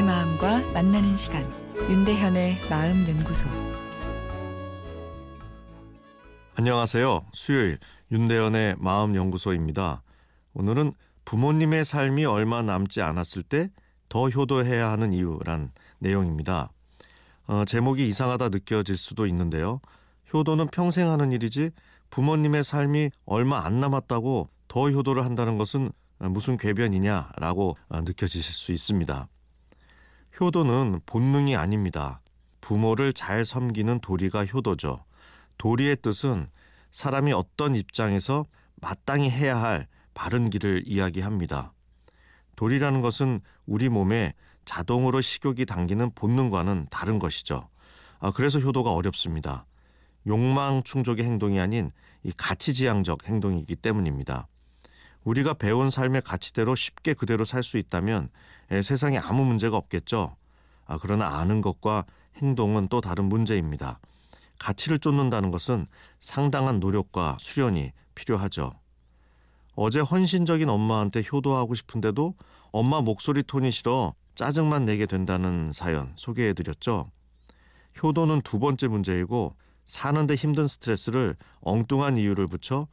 만나는 시간 윤대현의 마음 연구소 안녕하세요. 수요일 윤대현의 마음 연구소입니다. 오늘은 부모님의 삶이 얼마 남지 않았을 때 더 효도해야 하는 이유란 내용입니다. 어, 제목이 이상하다 느껴질 수도 있는데요. 효도는 평생 하는 일이지 부모님의 삶이 얼마 안 남았다고 더 효도를 한다는 것은 무슨 궤변이냐라고 어, 느껴지실 수 있습니다. 효도는 본능이 아닙니다. 부모를 잘 섬기는 도리가 효도죠. 도리의 뜻은 사람이 어떤 입장에서 마땅히 해야 할 바른 길을 이야기합니다. 도리라는 것은 우리 몸에 자동으로 식욕이 당기는 본능과는 다른 것이죠. 아, 그래서 효도가 어렵습니다. 욕망 충족의 행동이 아닌 이 가치지향적 행동이기 때문입니다. 우리가 배운 삶의 가치대로 쉽게 그대로 살 수 있다면 에, 세상에 아무 문제가 없겠죠. 아, 그러나 아는 것과 행동은 또 다른 문제입니다. 가치를 쫓는다는 것은 상당한 노력과 수련이 필요하죠. 어제 헌신적인 엄마한테 효도하고 싶은데도 엄마 목소리 톤이 싫어 짜증만 내게 된다는 사연 소개해 드렸죠. 효도는 두 번째 문제이고 사는데 힘든 스트레스를 엉뚱한 이유를 붙여 어,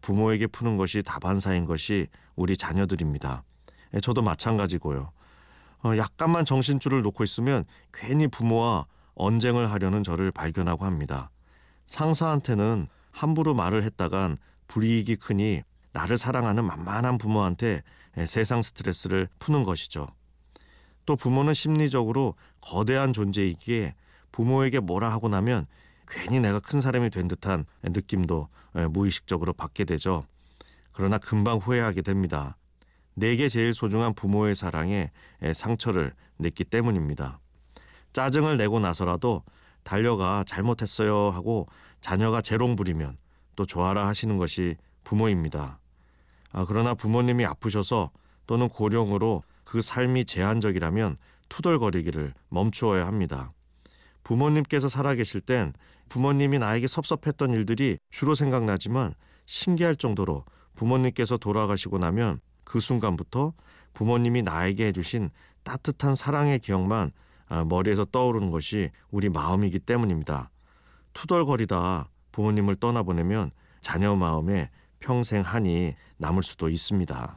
부모에게 푸는 것이 다반사인 것이 우리 자녀들입니다. 예, 저도 마찬가지고요. 어, 약간만 정신줄을 놓고 있으면 괜히 부모와 언쟁을 하려는 저를 발견하고 합니다. 상사한테는 함부로 말을 했다간 불이익이 크니 나를 사랑하는 만만한 부모한테 예, 세상 스트레스를 푸는 것이죠. 또 부모는 심리적으로 거대한 존재이기에 부모에게 뭐라 하고 나면 괜히 내가 큰 사람이 된 듯한 느낌도 무의식적으로 받게 되죠. 그러나 금방 후회하게 됩니다. 내게 제일 소중한 부모의 사랑에 상처를 냈기 때문입니다. 짜증을 내고 나서라도 달려가 잘못했어요 하고 자녀가 재롱 부리면 또 좋아라 하시는 것이 부모입니다. 아, 그러나 부모님이 아프셔서 또는 고령으로 그 삶이 제한적이라면 투덜거리기를 멈추어야 합니다. 부모님께서 살아계실 땐 부모님이 나에게 섭섭했던 일들이 주로 생각나지만 신기할 정도로 부모님께서 돌아가시고 나면 그 순간부터 부모님이 나에게 해주신 따뜻한 사랑의 기억만 아, 머리에서 떠오르는 것이 우리 마음이기 때문입니다. 투덜거리다 부모님을 떠나보내면 자녀 마음에 평생 한이 남을 수도 있습니다.